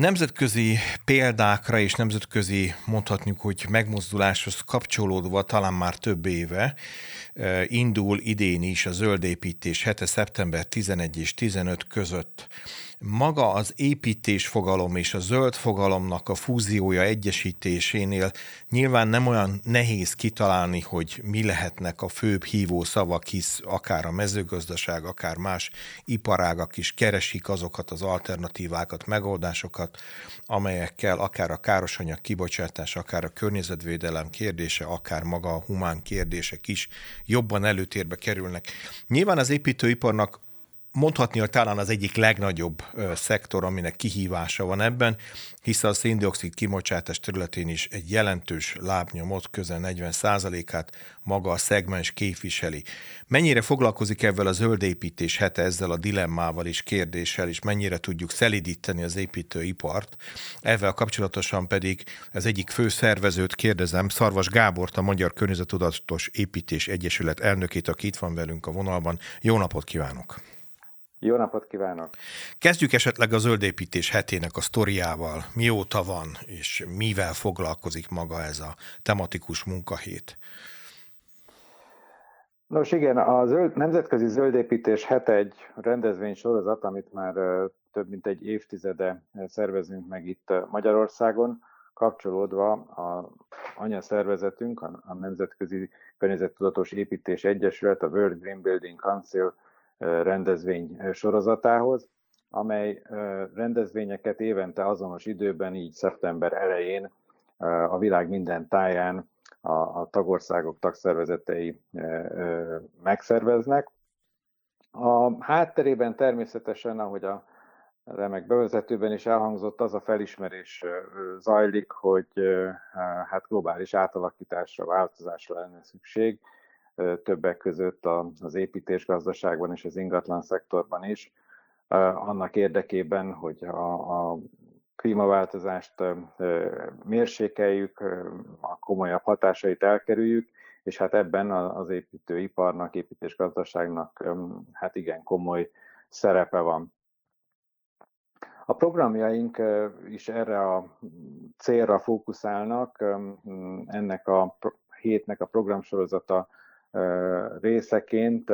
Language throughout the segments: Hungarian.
Nemzetközi példákra és nemzetközi mondhatjuk, hogy megmozduláshoz kapcsolódva talán már több éve indul idén is a zöldépítés hete szeptember 11 és 15 között. Maga az építés fogalom és a zöld fogalomnak a fúziója egyesítésénél nyilván nem olyan nehéz kitalálni, hogy mi lehetnek a főbb hívó szavak, hisz akár a mezőgazdaság, akár más iparágak is keresik azokat az alternatívákat, megoldásokat, amelyekkel akár a károsanyag kibocsátás, akár a környezetvédelem kérdése, akár maga a humán kérdések is jobban előtérbe kerülnek. Nyilván az építőiparnak mondhatni, hogy talán az egyik legnagyobb szektor, aminek kihívása van ebben, hisz a széndiokszid kibocsátás területén is egy jelentős lábnyomot, közel 40 át maga a szegmens képviseli. Mennyire foglalkozik ebben a zöldépítés hete ezzel a dilemmával és kérdéssel, és mennyire tudjuk szelidíteni az építőipart? Ezzel kapcsolatosan pedig az egyik fő szervezőt kérdezem, Szarvas Gábort, a Magyar Környezetudatos Építés Egyesület elnökét, aki itt van velünk a vonalban. Jó napot kívánok! Jó napot kívánok! Kezdjük esetleg a zöldépítés hetének a sztoriával. Mióta van, és mivel foglalkozik maga ez a tematikus munkahét? Nos igen, a zöld, Nemzetközi Zöldépítés hete egy rendezvény sorozat, amit már több mint egy évtizede szervezünk meg itt Magyarországon, kapcsolódva a anyaszervezetünk, a Nemzetközi Környezettudatos Építés Egyesület, a World Green Building Council rendezvény sorozatához, amely rendezvényeket évente azonos időben, így szeptember elején a világ minden táján a, a tagországok tagszervezetei megszerveznek. A hátterében természetesen, ahogy a remek bevezetőben is elhangzott, az a felismerés zajlik, hogy hát globális átalakításra, változásra lenne szükség, többek között az építésgazdaságban és az ingatlan szektorban is, annak érdekében, hogy a, a klímaváltozást mérsékeljük, a komolyabb hatásait elkerüljük, és hát ebben az építőiparnak, építésgazdaságnak hát igen komoly szerepe van. A programjaink is erre a célra fókuszálnak. Ennek a hétnek a programsorozata részeként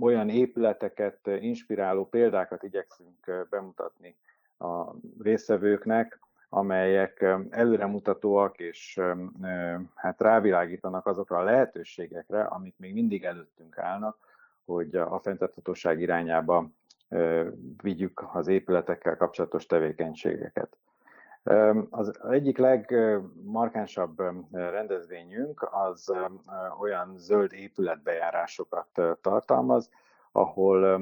olyan épületeket, inspiráló példákat igyekszünk bemutatni a résztvevőknek, amelyek előremutatóak és hát rávilágítanak azokra a lehetőségekre, amik még mindig előttünk állnak, hogy a fenntarthatóság irányába vigyük az épületekkel kapcsolatos tevékenységeket. Az egyik legmarkánsabb rendezvényünk az olyan zöld épületbejárásokat tartalmaz, ahol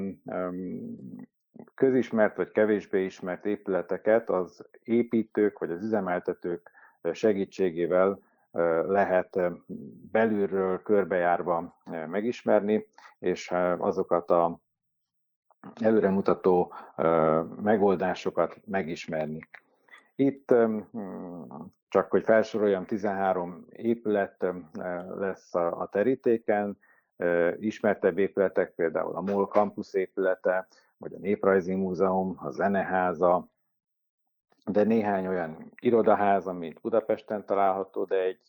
közismert vagy kevésbé ismert épületeket az építők vagy az üzemeltetők segítségével lehet belülről körbejárva megismerni, és azokat a előremutató megoldásokat megismerni. Itt csak hogy felsoroljam, 13 épület lesz a terítéken, ismertebb épületek, például a MOL Campus épülete, vagy a Néprajzi Múzeum, a Zeneháza, de néhány olyan irodaház, amit Budapesten található, de egy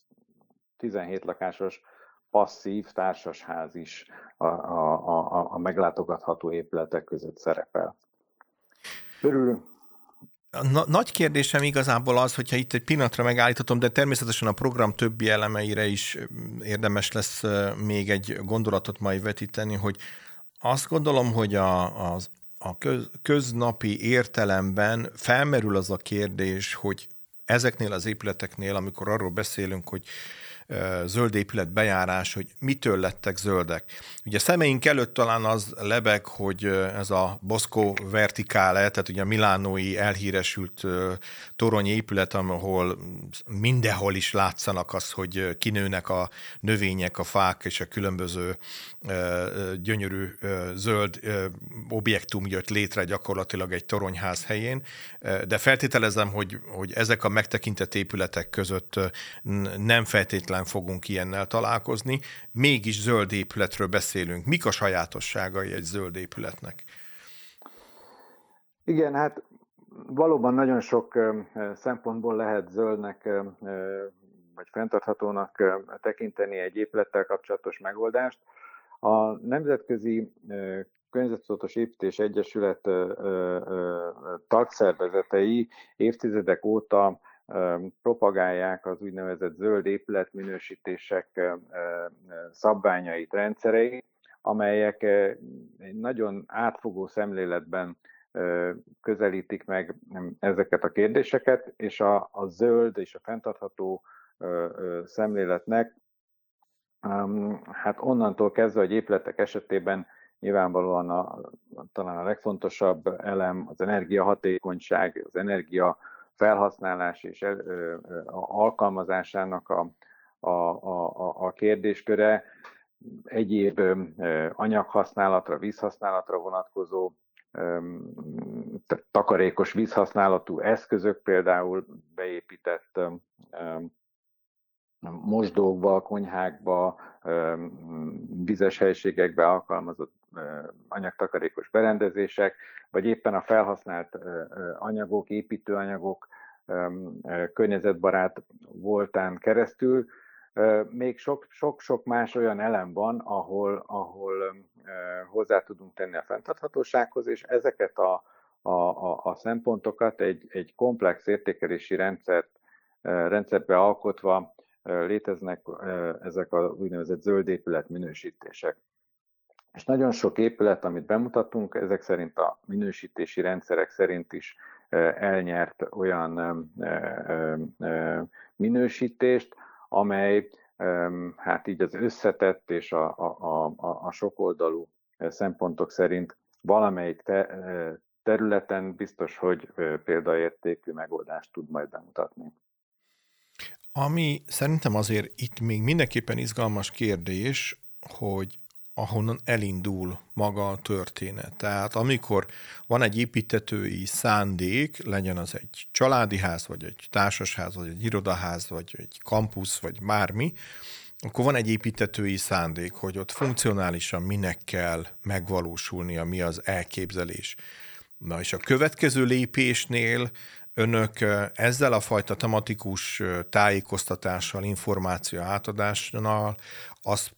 17 lakásos passzív társasház is a, a, a, a meglátogatható épületek között szerepel. Körül a nagy kérdésem igazából az, hogyha itt egy pillanatra megállíthatom, de természetesen a program többi elemeire is érdemes lesz még egy gondolatot majd vetíteni, hogy azt gondolom, hogy a, az, a köz, köznapi értelemben felmerül az a kérdés, hogy ezeknél az épületeknél, amikor arról beszélünk, hogy zöld épület bejárás, hogy mitől lettek zöldek. Ugye szemeink előtt talán az lebeg, hogy ez a Bosco Verticale, tehát ugye a milánói elhíresült torony épület, ahol mindenhol is látszanak az, hogy kinőnek a növények, a fák és a különböző gyönyörű zöld objektum jött létre gyakorlatilag egy toronyház helyén, de feltételezem, hogy, hogy ezek a megtekintett épületek között nem feltétlenül feltétlen fogunk ilyennel találkozni, mégis zöld épületről beszélünk. Mik a sajátosságai egy zöld épületnek? Igen, hát valóban nagyon sok szempontból lehet zöldnek vagy fenntarthatónak tekinteni egy épülettel kapcsolatos megoldást. A Nemzetközi Környezettudatos Építés Egyesület tagszervezetei évtizedek óta propagálják az úgynevezett zöld épületminősítések szabványait, rendszereit, amelyek egy nagyon átfogó szemléletben közelítik meg ezeket a kérdéseket, és a, a zöld és a fenntartható szemléletnek hát onnantól kezdve, hogy épületek esetében nyilvánvalóan a, talán a legfontosabb elem az energiahatékonyság, az energia felhasználás és el, ö, alkalmazásának a, a, a, a kérdésköre, egyéb ö, anyaghasználatra, vízhasználatra vonatkozó ö, takarékos vízhasználatú eszközök, például beépített mosdókba, konyhákba, vizes helységekbe alkalmazott anyagtakarékos berendezések, vagy éppen a felhasznált anyagok, építőanyagok környezetbarát voltán keresztül, még sok-sok más olyan elem van, ahol, ahol hozzá tudunk tenni a fenntarthatósághoz, és ezeket a, a, a, a szempontokat egy, egy komplex értékelési rendszert, rendszerbe alkotva léteznek ezek a úgynevezett zöld épület minősítések. És nagyon sok épület, amit bemutatunk, ezek szerint a minősítési rendszerek szerint is elnyert olyan minősítést, amely hát így az összetett és a, a, a, a sokoldalú szempontok szerint valamelyik te, területen biztos, hogy példaértékű megoldást tud majd bemutatni. Ami szerintem azért itt még mindenképpen izgalmas kérdés, hogy ahonnan elindul maga a történet. Tehát amikor van egy építetői szándék, legyen az egy családi ház, vagy egy társasház, vagy egy irodaház, vagy egy kampusz, vagy bármi, akkor van egy építetői szándék, hogy ott funkcionálisan minek kell megvalósulnia, mi az elképzelés. Na és a következő lépésnél önök ezzel a fajta tematikus tájékoztatással, információ átadással azt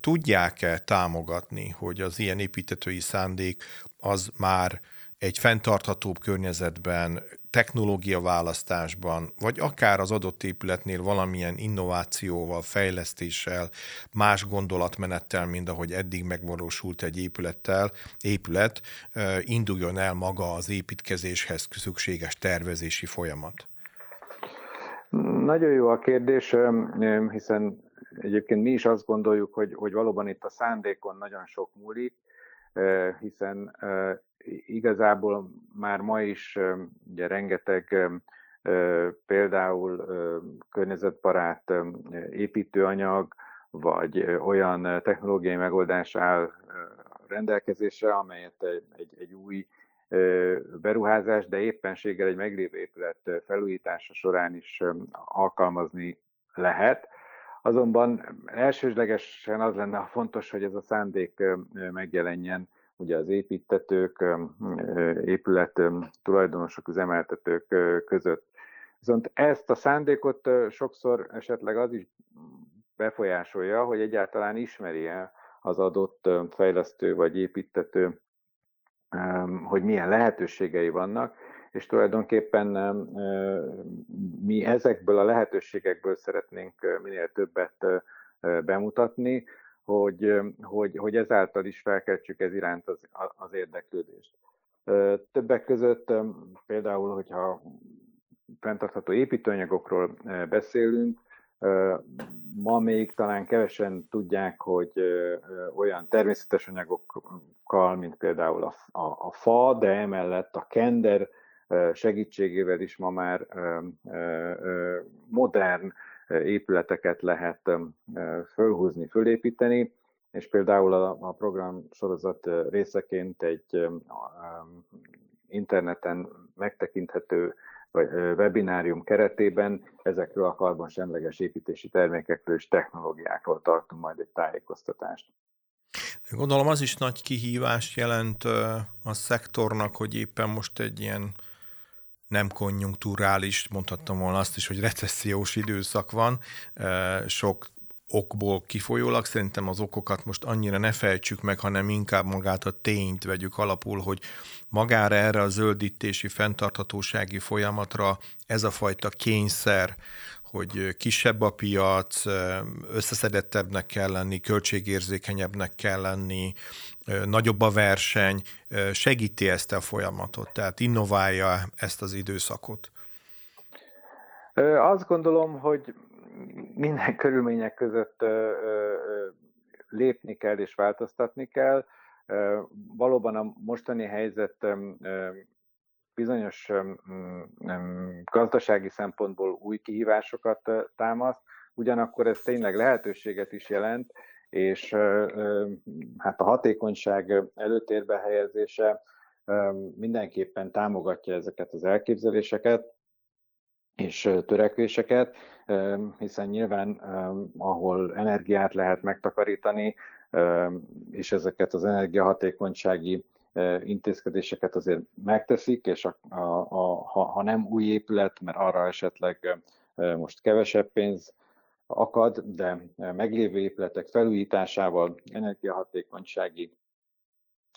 tudják-e támogatni, hogy az ilyen építetői szándék az már egy fenntarthatóbb környezetben, technológia választásban, vagy akár az adott épületnél valamilyen innovációval, fejlesztéssel, más gondolatmenettel, mint ahogy eddig megvalósult egy épülettel, épület, induljon el maga az építkezéshez szükséges tervezési folyamat? Nagyon jó a kérdés, hiszen egyébként mi is azt gondoljuk, hogy, hogy valóban itt a szándékon nagyon sok múlik, hiszen igazából már ma is ugye rengeteg például környezetbarát építőanyag, vagy olyan technológiai megoldás áll rendelkezésre, amelyet egy, egy, egy új beruházás, de éppenséggel egy meglévő épület felújítása során is alkalmazni lehet. Azonban elsőslegesen az lenne fontos, hogy ez a szándék megjelenjen ugye az építetők, épület tulajdonosok, üzemeltetők között. Viszont ezt a szándékot sokszor esetleg az is befolyásolja, hogy egyáltalán ismeri el az adott fejlesztő vagy építető, hogy milyen lehetőségei vannak, és tulajdonképpen mi ezekből a lehetőségekből szeretnénk minél többet bemutatni, hogy, hogy, hogy ezáltal is felkeltsük ez iránt az, az érdeklődést. Többek között például, hogyha fenntartható építőanyagokról beszélünk, ma még talán kevesen tudják, hogy olyan természetes anyagokkal, mint például a, a, a fa, de emellett a kender segítségével is ma már modern épületeket lehet fölhúzni, fölépíteni, és például a, program sorozat részeként egy interneten megtekinthető webinárium keretében ezekről a karbonsemleges építési termékekről és technológiákról tartunk majd egy tájékoztatást. Gondolom az is nagy kihívást jelent a szektornak, hogy éppen most egy ilyen nem konjunkturális, mondhattam volna azt is, hogy recessziós időszak van, sok okból kifolyólag. Szerintem az okokat most annyira ne fejtsük meg, hanem inkább magát a tényt vegyük alapul, hogy magára erre a zöldítési, fenntarthatósági folyamatra ez a fajta kényszer, hogy kisebb a piac, összeszedettebbnek kell lenni, költségérzékenyebbnek kell lenni, nagyobb a verseny, segíti ezt a folyamatot, tehát innoválja ezt az időszakot. Azt gondolom, hogy minden körülmények között lépni kell és változtatni kell. Valóban a mostani helyzet bizonyos gazdasági szempontból új kihívásokat támaszt, ugyanakkor ez tényleg lehetőséget is jelent, és hát a hatékonyság előtérbe helyezése mindenképpen támogatja ezeket az elképzeléseket és törekvéseket, hiszen nyilván ahol energiát lehet megtakarítani, és ezeket az energiahatékonysági intézkedéseket azért megteszik, és a, a, a, ha, ha nem új épület, mert arra esetleg most kevesebb pénz akad, de meglévő épületek felújításával energiahatékonysági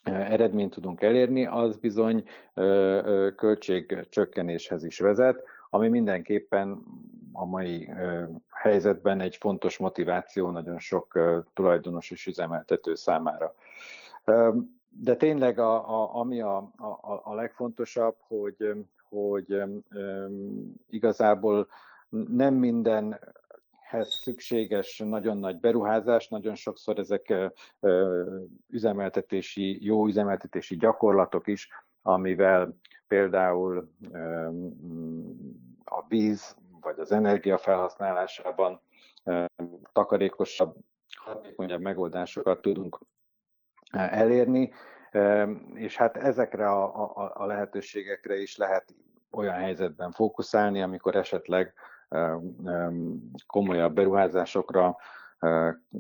eredményt tudunk elérni, az bizony költségcsökkenéshez is vezet, ami mindenképpen a mai helyzetben egy fontos motiváció nagyon sok tulajdonos és üzemeltető számára. De tényleg a, a, ami a, a, a legfontosabb, hogy, hogy igazából nem minden szükséges nagyon nagy beruházás, nagyon sokszor ezek üzemeltetési, jó üzemeltetési gyakorlatok is, amivel például a víz vagy az energia felhasználásában takarékosabb, hatékonyabb megoldásokat tudunk elérni, és hát ezekre a, a, a lehetőségekre is lehet olyan helyzetben fókuszálni, amikor esetleg komolyabb beruházásokra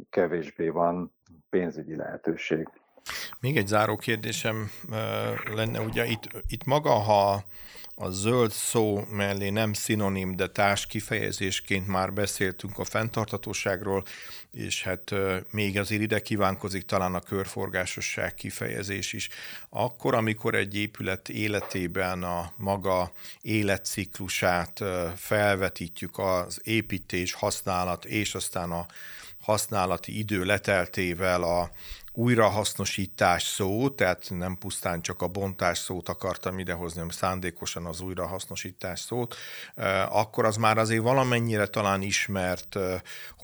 kevésbé van pénzügyi lehetőség. Még egy záró kérdésem lenne, ugye itt, itt maga, ha a zöld szó mellé nem szinonim, de társ kifejezésként már beszéltünk a fenntartatóságról, és hát még azért ide kívánkozik talán a körforgásosság kifejezés is. Akkor, amikor egy épület életében a maga életciklusát felvetítjük az építés, használat és aztán a használati idő leteltével a, újrahasznosítás szó, tehát nem pusztán csak a bontás szót akartam idehozni, hanem szándékosan az újrahasznosítás szót, akkor az már azért valamennyire talán ismert,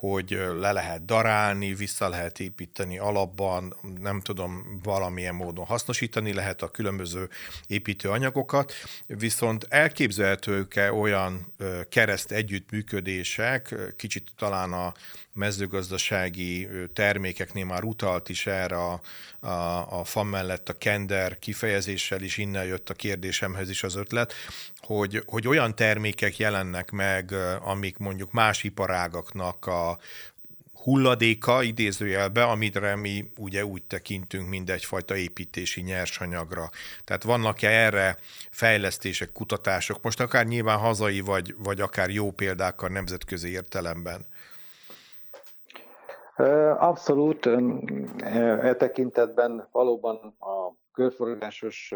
hogy le lehet darálni, vissza lehet építeni alapban, nem tudom, valamilyen módon hasznosítani lehet a különböző építőanyagokat, viszont elképzelhetők-e olyan kereszt együttműködések, kicsit talán a mezőgazdasági termékeknél már utalt is erre a, a, a fa mellett a kender kifejezéssel is innen jött a kérdésemhez is az ötlet, hogy, hogy olyan termékek jelennek meg, amik mondjuk más iparágaknak a hulladéka idézőjelbe, amire mi ugye úgy tekintünk, mint egyfajta építési nyersanyagra. Tehát vannak-e erre fejlesztések, kutatások, most akár nyilván hazai, vagy, vagy akár jó példák a nemzetközi értelemben? Abszolút, e tekintetben valóban a körforgásos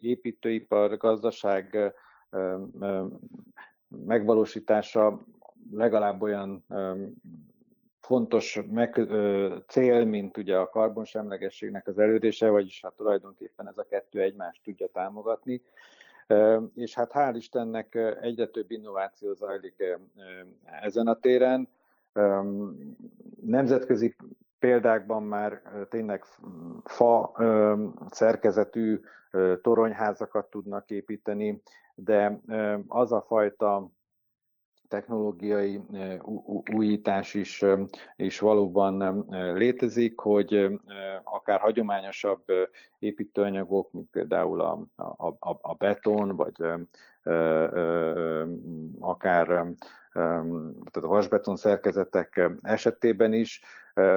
építőipar, gazdaság megvalósítása legalább olyan fontos meg, cél, mint ugye a karbonsemlegességnek az elődése, vagyis hát tulajdonképpen ez a kettő egymást tudja támogatni. És hát hál' Istennek egyre több innováció zajlik ezen a téren Nemzetközi példákban már tényleg fa szerkezetű toronyházakat tudnak építeni, de az a fajta technológiai újítás is, is valóban létezik, hogy akár hagyományosabb építőanyagok, mint például a, a, a beton, vagy akár tehát a vasbeton szerkezetek esetében is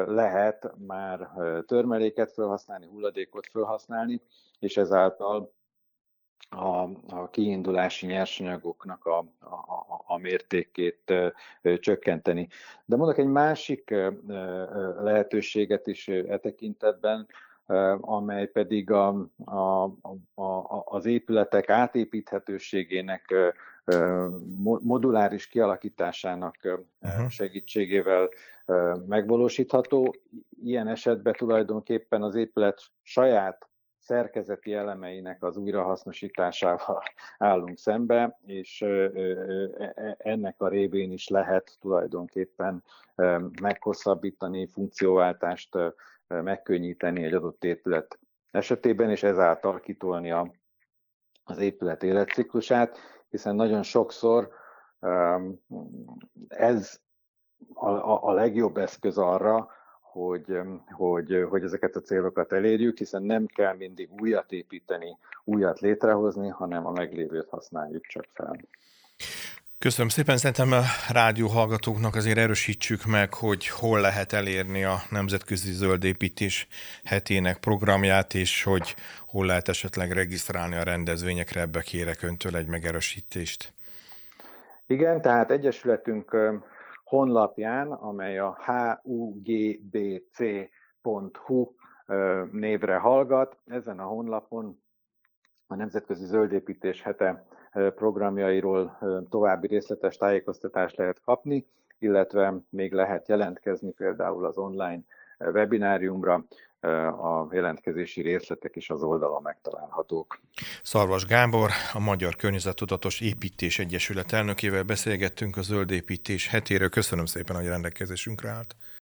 lehet már törmeléket felhasználni, hulladékot felhasználni, és ezáltal a, a kiindulási nyersanyagoknak a, a, a mértékét csökkenteni. De mondok egy másik lehetőséget is e tekintetben, amely pedig a, a, a, az épületek átépíthetőségének moduláris kialakításának uh-huh. segítségével megvalósítható. Ilyen esetben tulajdonképpen az épület saját szerkezeti elemeinek az újrahasznosításával állunk szembe, és e, e, ennek a révén is lehet tulajdonképpen meghosszabbítani, funkcióváltást megkönnyíteni egy adott épület esetében, és ezáltal kitolni a, az épület életciklusát, hiszen nagyon sokszor ez a, a, a legjobb eszköz arra, hogy, hogy, hogy ezeket a célokat elérjük, hiszen nem kell mindig újat építeni, újat létrehozni, hanem a meglévőt használjuk csak fel. Köszönöm szépen, szerintem a rádió hallgatóknak azért erősítsük meg, hogy hol lehet elérni a Nemzetközi Zöldépítés hetének programját, és hogy hol lehet esetleg regisztrálni a rendezvényekre, ebbe kérek öntől egy megerősítést. Igen, tehát Egyesületünk honlapján, amely a hugbc.hu névre hallgat. Ezen a honlapon a Nemzetközi Zöldépítés hete programjairól további részletes tájékoztatást lehet kapni, illetve még lehet jelentkezni például az online webináriumra, a jelentkezési részletek is az oldalon megtalálhatók. Szarvas Gábor, a Magyar Környezettudatos Építés Egyesület elnökével beszélgettünk a zöld építés hetéről. Köszönöm szépen, hogy rendelkezésünkre állt.